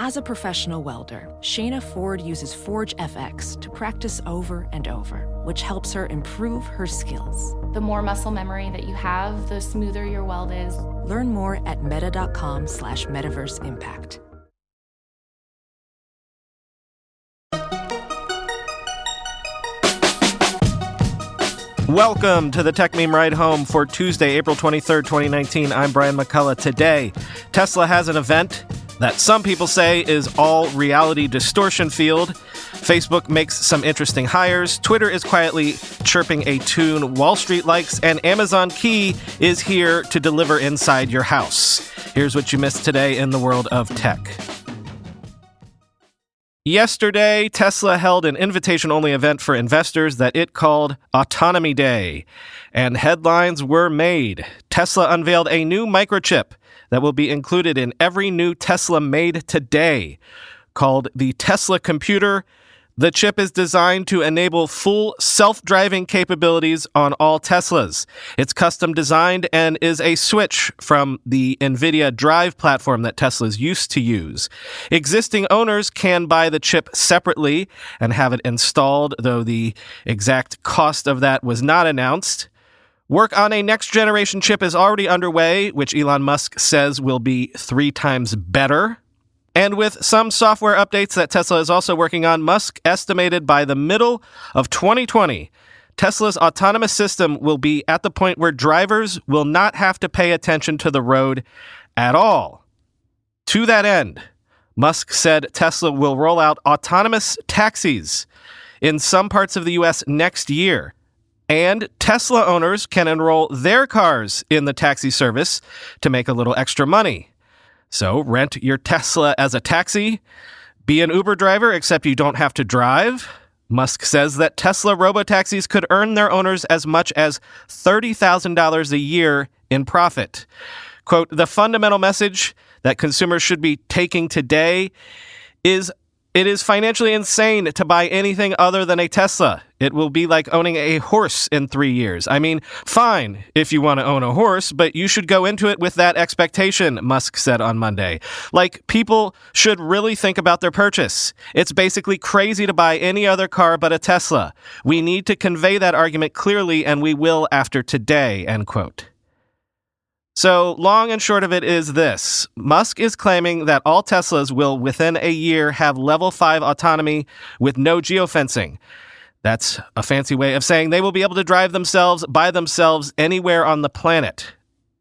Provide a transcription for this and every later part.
As a professional welder, Shayna Ford uses Forge FX to practice over and over, which helps her improve her skills. The more muscle memory that you have, the smoother your weld is. Learn more at meta.com slash metaverse impact. Welcome to the Techmeme Ride Home for Tuesday, April 23rd, 2019. I'm Brian McCullough. Today, Tesla has an event that some people say is all reality distortion field. Facebook makes some interesting hires. Twitter is quietly chirping a tune Wall Street likes, and Amazon Key is here to deliver inside your house. Here's what you missed today in the world of tech. Yesterday, Tesla held an invitation only event for investors that it called Autonomy Day. And headlines were made. Tesla unveiled a new microchip that will be included in every new Tesla made today, called the Tesla Computer the chip is designed to enable full self driving capabilities on all Teslas. It's custom designed and is a switch from the NVIDIA Drive platform that Teslas used to use. Existing owners can buy the chip separately and have it installed, though the exact cost of that was not announced. Work on a next generation chip is already underway, which Elon Musk says will be three times better. And with some software updates that Tesla is also working on, Musk estimated by the middle of 2020, Tesla's autonomous system will be at the point where drivers will not have to pay attention to the road at all. To that end, Musk said Tesla will roll out autonomous taxis in some parts of the US next year. And Tesla owners can enroll their cars in the taxi service to make a little extra money. So rent your Tesla as a taxi, be an Uber driver, except you don't have to drive. Musk says that Tesla robotaxis could earn their owners as much as $30,000 a year in profit. Quote, the fundamental message that consumers should be taking today is it is financially insane to buy anything other than a Tesla. It will be like owning a horse in three years. I mean, fine if you want to own a horse, but you should go into it with that expectation, Musk said on Monday. Like, people should really think about their purchase. It's basically crazy to buy any other car but a Tesla. We need to convey that argument clearly, and we will after today, end quote. So, long and short of it is this Musk is claiming that all Teslas will within a year have level 5 autonomy with no geofencing. That's a fancy way of saying they will be able to drive themselves by themselves anywhere on the planet.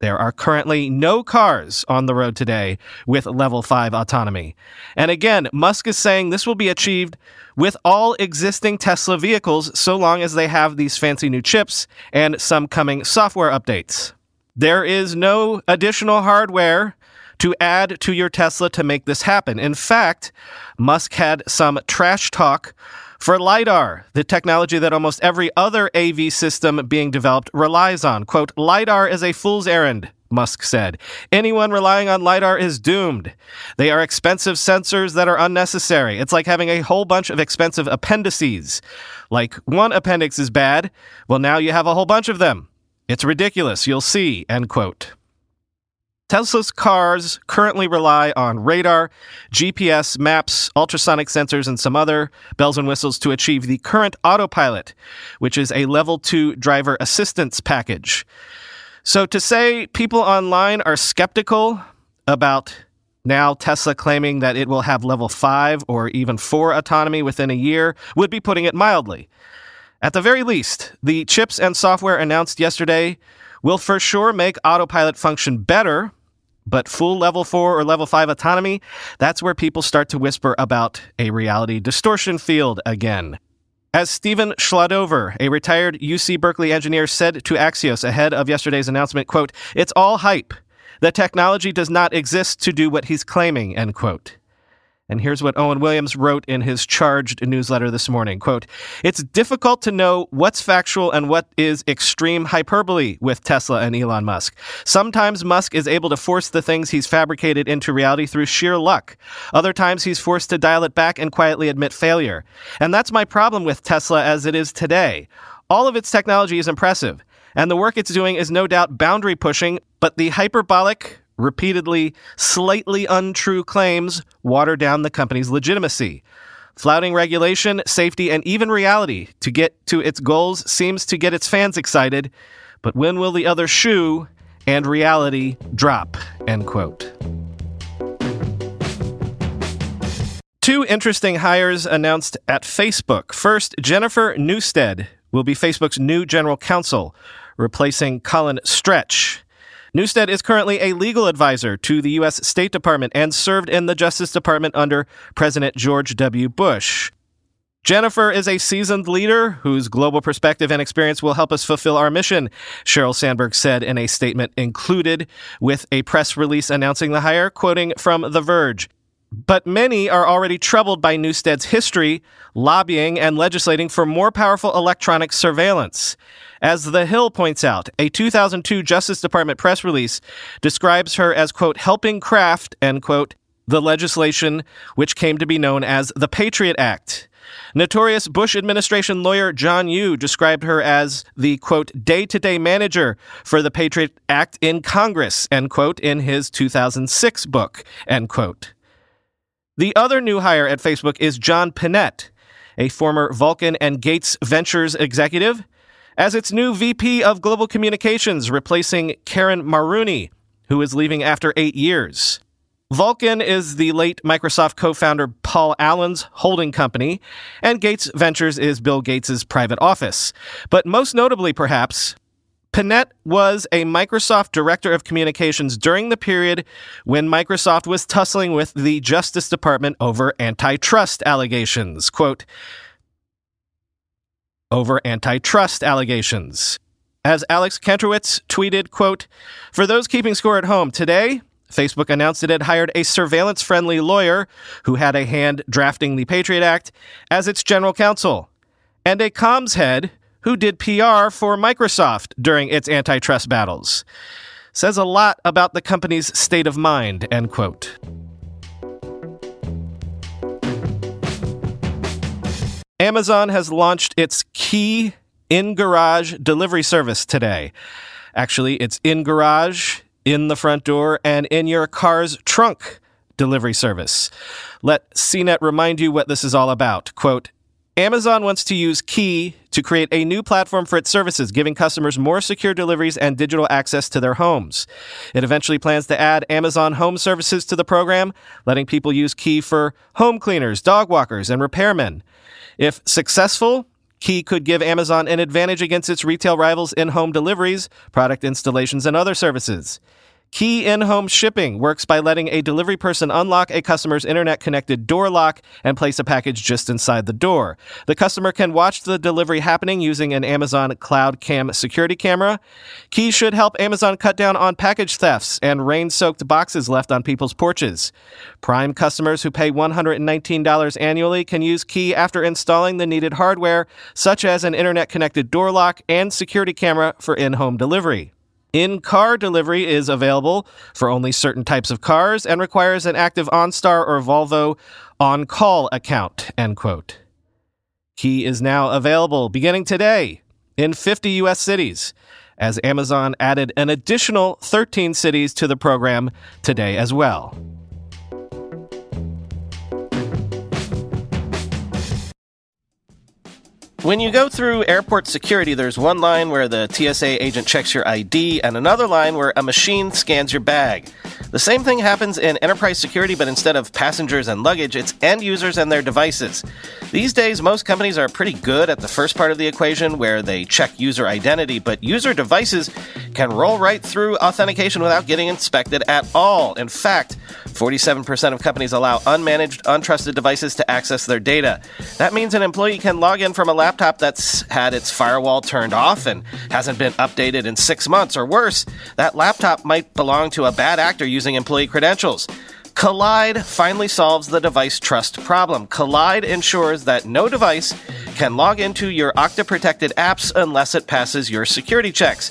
There are currently no cars on the road today with level 5 autonomy. And again, Musk is saying this will be achieved with all existing Tesla vehicles so long as they have these fancy new chips and some coming software updates. There is no additional hardware to add to your Tesla to make this happen. In fact, Musk had some trash talk for LiDAR, the technology that almost every other AV system being developed relies on. Quote, LiDAR is a fool's errand. Musk said. Anyone relying on LiDAR is doomed. They are expensive sensors that are unnecessary. It's like having a whole bunch of expensive appendices. Like one appendix is bad, well, now you have a whole bunch of them. It's ridiculous, you'll see, end quote. Tesla's cars currently rely on radar, GPS, maps, ultrasonic sensors, and some other bells and whistles to achieve the current autopilot, which is a level 2 driver assistance package. So to say people online are skeptical about now Tesla claiming that it will have level 5 or even 4 autonomy within a year would be putting it mildly. At the very least, the chips and software announced yesterday will for sure make autopilot function better, but full level 4 or level 5 autonomy, that's where people start to whisper about a reality distortion field again. As Steven Shladover, a retired UC Berkeley engineer, said to Axios ahead of yesterday's announcement, quote, It's all hype. The technology does not exist to do what he's claiming, end quote. And here's what Owen Williams wrote in his charged newsletter this morning. Quote, It's difficult to know what's factual and what is extreme hyperbole with Tesla and Elon Musk. Sometimes Musk is able to force the things he's fabricated into reality through sheer luck. Other times he's forced to dial it back and quietly admit failure. And that's my problem with Tesla as it is today. All of its technology is impressive, and the work it's doing is no doubt boundary pushing, but the hyperbolic, repeatedly slightly untrue claims water down the company's legitimacy. Flouting regulation, safety, and even reality to get to its goals seems to get its fans excited, but when will the other shoe and reality drop? End quote. Two interesting hires announced at Facebook. First, Jennifer Newstead will be Facebook's new general counsel, replacing Colin Stretch. Newstead is currently a legal advisor to the U.S. State Department and served in the Justice Department under President George W. Bush. Jennifer is a seasoned leader whose global perspective and experience will help us fulfill our mission, Sheryl Sandberg said in a statement included with a press release announcing the hire, quoting from The Verge. But many are already troubled by Newstead's history, lobbying, and legislating for more powerful electronic surveillance. As The Hill points out, a 2002 Justice Department press release describes her as, quote, helping craft, end quote, the legislation which came to be known as the Patriot Act. Notorious Bush administration lawyer John Yoo described her as the quote day to day manager for the Patriot Act in Congress, end quote, in his 2006 book, end quote. The other new hire at Facebook is John Pinette, a former Vulcan and Gates Ventures executive, as its new VP of Global Communications, replacing Caryn Marooney, who is leaving after eight years. Vulcan is the late Microsoft co founder Paul Allen's holding company, and Gates Ventures is Bill Gates' private office. But most notably, perhaps, Pinette was a Microsoft director of communications during the period when Microsoft was tussling with the Justice Department over antitrust allegations. Quote, over antitrust allegations. As Alex Kantrowitz tweeted, quote, For those keeping score at home, today, Facebook announced it had hired a surveillance friendly lawyer who had a hand drafting the Patriot Act as its general counsel, and a comms head who did PR for Microsoft during its antitrust battles. Says a lot about the company's state of mind, end quote. Amazon has launched its Key in Garage delivery service today. Actually, it's in garage, in the front door, and in your car's trunk delivery service. Let CNET remind you what this is all about. Quote, Amazon wants to use Key to create a new platform for its services, giving customers more secure deliveries and digital access to their homes. It eventually plans to add Amazon Home Services to the program, letting people use Key for home cleaners, dog walkers, and repairmen. If successful, Key could give Amazon an advantage against its retail rivals in home deliveries, product installations, and other services. Key in home shipping works by letting a delivery person unlock a customer's internet connected door lock and place a package just inside the door. The customer can watch the delivery happening using an Amazon Cloud Cam security camera. Key should help Amazon cut down on package thefts and rain soaked boxes left on people's porches. Prime customers who pay $119 annually can use Key after installing the needed hardware, such as an internet connected door lock and security camera for in home delivery. In car delivery is available for only certain types of cars and requires an active OnStar or Volvo on call account. End quote. Key is now available beginning today in 50 U.S. cities, as Amazon added an additional 13 cities to the program today as well. When you go through airport security, there's one line where the TSA agent checks your ID and another line where a machine scans your bag. The same thing happens in enterprise security, but instead of passengers and luggage, it's end users and their devices. These days, most companies are pretty good at the first part of the equation where they check user identity, but user devices can roll right through authentication without getting inspected at all. In fact, 47% of companies allow unmanaged, untrusted devices to access their data. That means an employee can log in from a laptop that's had its firewall turned off and hasn't been updated in six months, or worse, that laptop might belong to a bad actor using employee credentials. Kolide finally solves the device trust problem. Kolide ensures that no device can log into your Okta protected apps unless it passes your security checks.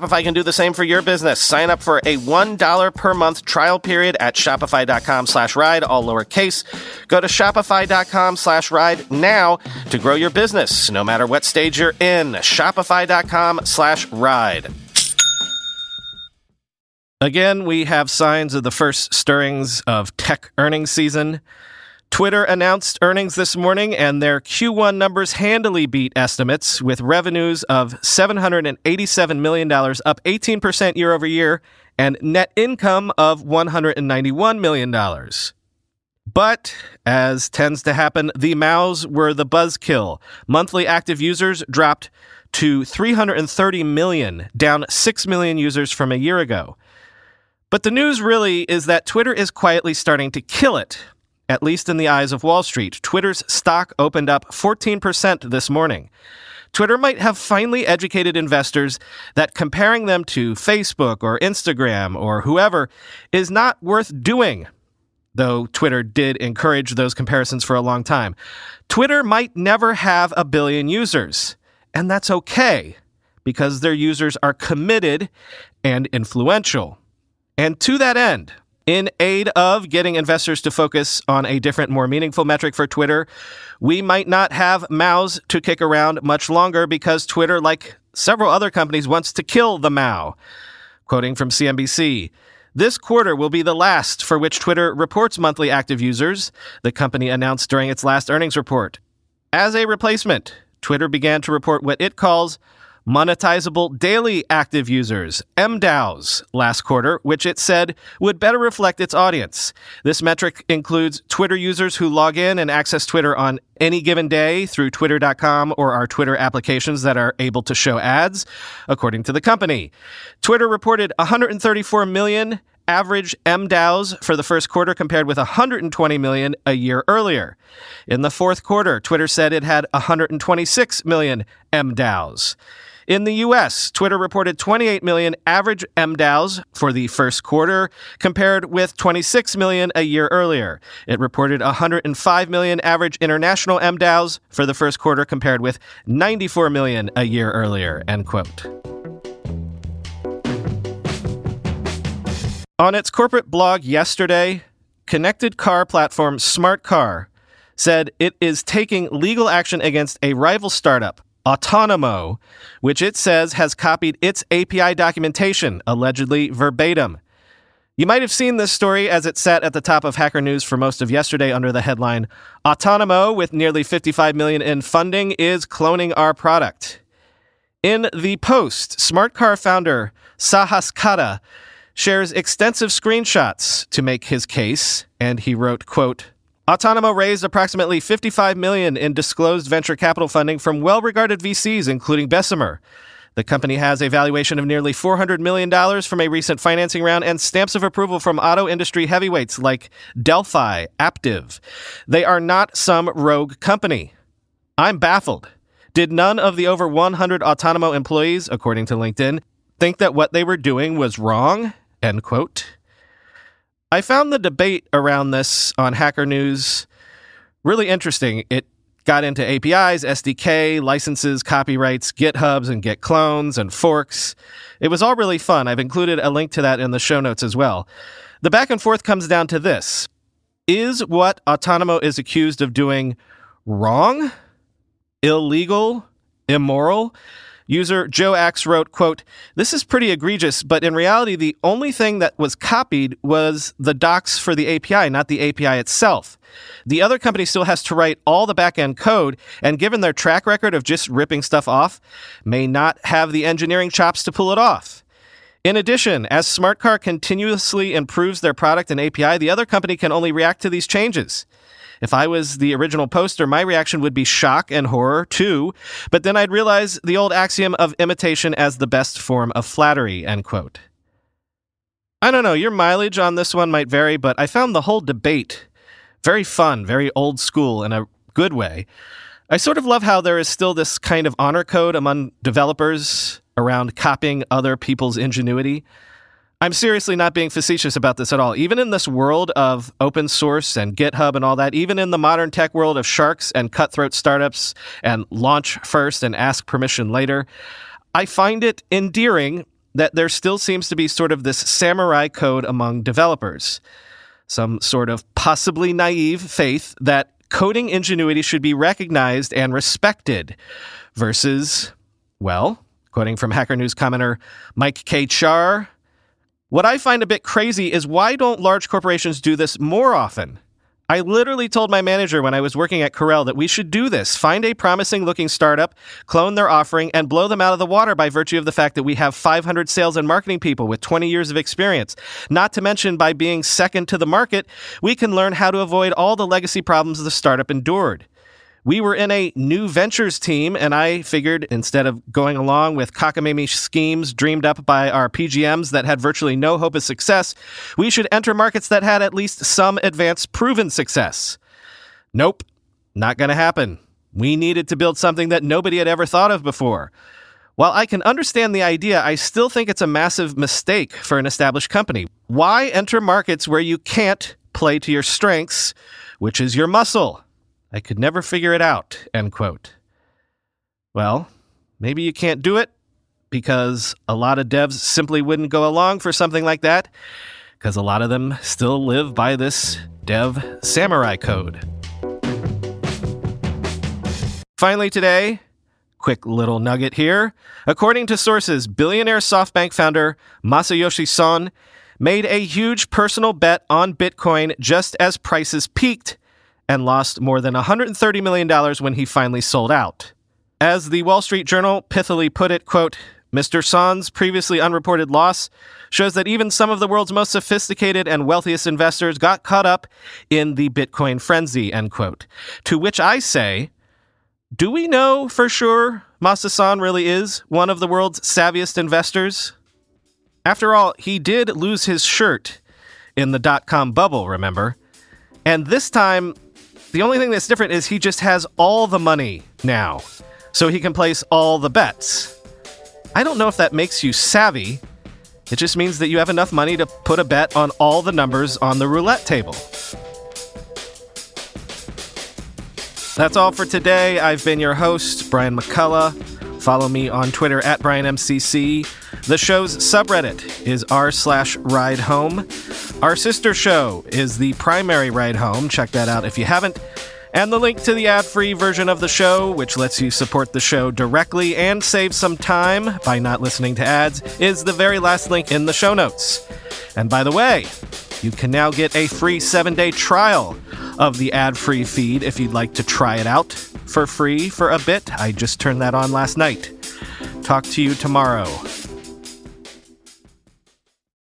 can do the same for your business. Sign up for a $1 per month trial period at shopify.com slash ride, all lowercase. Go to shopify.com slash ride now to grow your business, no matter what stage you're in. Shopify.com slash ride. Again, we have signs of the first stirrings of tech earnings season. Twitter announced earnings this morning, and their Q1 numbers handily beat estimates with revenues of $787 million, up 18% year over year, and net income of $191 million. But, as tends to happen, the MAUs were the buzzkill. Monthly active users dropped to 330 million, down 6 million users from a year ago. But the news really is that Twitter is quietly starting to kill it at least in the eyes of Wall Street. Twitter's stock opened up 14% this morning. Twitter might have finally educated investors that comparing them to Facebook or Instagram or whoever is not worth doing, though Twitter did encourage those comparisons for a long time. Twitter might never have a billion users, and that's okay because their users are committed and influential. And to that end, in aid of getting investors to focus on a different, more meaningful metric for Twitter, we might not have MAUs to kick around much longer because Twitter, like several other companies, wants to kill the MAU. Quoting from CNBC, this quarter will be the last for which Twitter reports monthly active users, the company announced during its last earnings report. As a replacement, Twitter began to report what it calls monetizable daily active users, MDAUs, last quarter, which it said would better reflect its audience. This metric includes Twitter users who log in and access Twitter on any given day through twitter.com or our Twitter applications that are able to show ads, according to the company. Twitter reported 134 million average MDAUs for the first quarter compared with 120 million a year earlier. In the fourth quarter, Twitter said it had 126 million MDAUs. In the US, Twitter reported 28 million average MDAUs for the first quarter, compared with 26 million a year earlier. It reported 105 million average international MDAUs for the first quarter, compared with 94 million a year earlier. End quote. On its corporate blog yesterday, connected car platform Smartcar said it is taking legal action against a rival startup, Otonomo, which it says has copied its API documentation, allegedly verbatim. You might have seen this story as it sat at the top of Hacker News for most of yesterday under the headline Otonomo, with nearly 55 million in funding, is cloning our product. In the post, Smartcar founder Sahas Katta shares extensive screenshots to make his case, and he wrote, quote, Otonomo raised approximately 55 million in disclosed venture capital funding from well-regarded VCs including Bessemer. The company has a valuation of nearly $400 million from a recent financing round and stamps of approval from auto industry heavyweights like Delphi, Aptiv. They are not some rogue company. I'm baffled. Did none of the over 100 Otonomo employees, according to LinkedIn, think that what they were doing was wrong? End quote. I found the debate around this on Hacker News really interesting. It got into APIs, SDK, licenses, copyrights, GitHubs, and Git clones and forks. It was all really fun. I've included a link to that in the show notes as well. The back and forth comes down to this Is what Otonomo is accused of doing wrong, illegal, immoral? User Joe Axe wrote, quote, This is pretty egregious, but in reality, the only thing that was copied was the docs for the API, not the API itself. The other company still has to write all the backend code, and given their track record of just ripping stuff off, may not have the engineering chops to pull it off. In addition, as SmartCar continuously improves their product and API, the other company can only react to these changes. If I was the original poster, my reaction would be shock and horror too, but then I'd realize the old axiom of imitation as the best form of flattery, end quote. I don't know, your mileage on this one might vary, but I found the whole debate very fun, very old school in a good way. I sort of love how there is still this kind of honor code among developers around copying other people's ingenuity. I'm seriously not being facetious about this at all. Even in this world of open source and GitHub and all that, even in the modern tech world of sharks and cutthroat startups and launch first and ask permission later, I find it endearing that there still seems to be sort of this samurai code among developers. Some sort of possibly naive faith that coding ingenuity should be recognized and respected versus, well, quoting from Hacker News commenter Mike K. Char, what I find a bit crazy is why don't large corporations do this more often? I literally told my manager when I was working at Corel that we should do this. Find a promising looking startup, clone their offering, and blow them out of the water by virtue of the fact that we have 500 sales and marketing people with 20 years of experience. Not to mention, by being second to the market, we can learn how to avoid all the legacy problems the startup endured we were in a new ventures team, and I figured instead of going along with cockamamie schemes dreamed up by our PGMs that had virtually no hope of success, we should enter markets that had at least some advanced proven success. Nope, not going to happen. We needed to build something that nobody had ever thought of before. While I can understand the idea, I still think it's a massive mistake for an established company. Why enter markets where you can't play to your strengths, which is your muscle? I could never figure it out, end quote. Well, maybe you can't do it because a lot of devs simply wouldn't go along for something like that because a lot of them still live by this dev samurai code. Finally, today, quick little nugget here. According to sources, billionaire SoftBank founder Masayoshi Son made a huge personal bet on Bitcoin just as prices peaked and lost more than $130 million when he finally sold out. As the Wall Street Journal pithily put it, quote, Mr. Son's previously unreported loss shows that even some of the world's most sophisticated and wealthiest investors got caught up in the Bitcoin frenzy, end quote. To which I say, do we know for sure Masa Son really is one of the world's savviest investors? After all, he did lose his shirt in the dot com bubble, remember? And this time, the only thing that's different is he just has all the money now, so he can place all the bets. I don't know if that makes you savvy. It just means that you have enough money to put a bet on all the numbers on the roulette table. That's all for today. I've been your host, Brian McCullough. Follow me on Twitter at BrianMCC. The show's subreddit is r slash ride home. Our sister show is the primary ride home. Check that out if you haven't. And the link to the ad free version of the show, which lets you support the show directly and save some time by not listening to ads, is the very last link in the show notes. And by the way, you can now get a free seven day trial of the ad free feed if you'd like to try it out for free for a bit. I just turned that on last night. Talk to you tomorrow.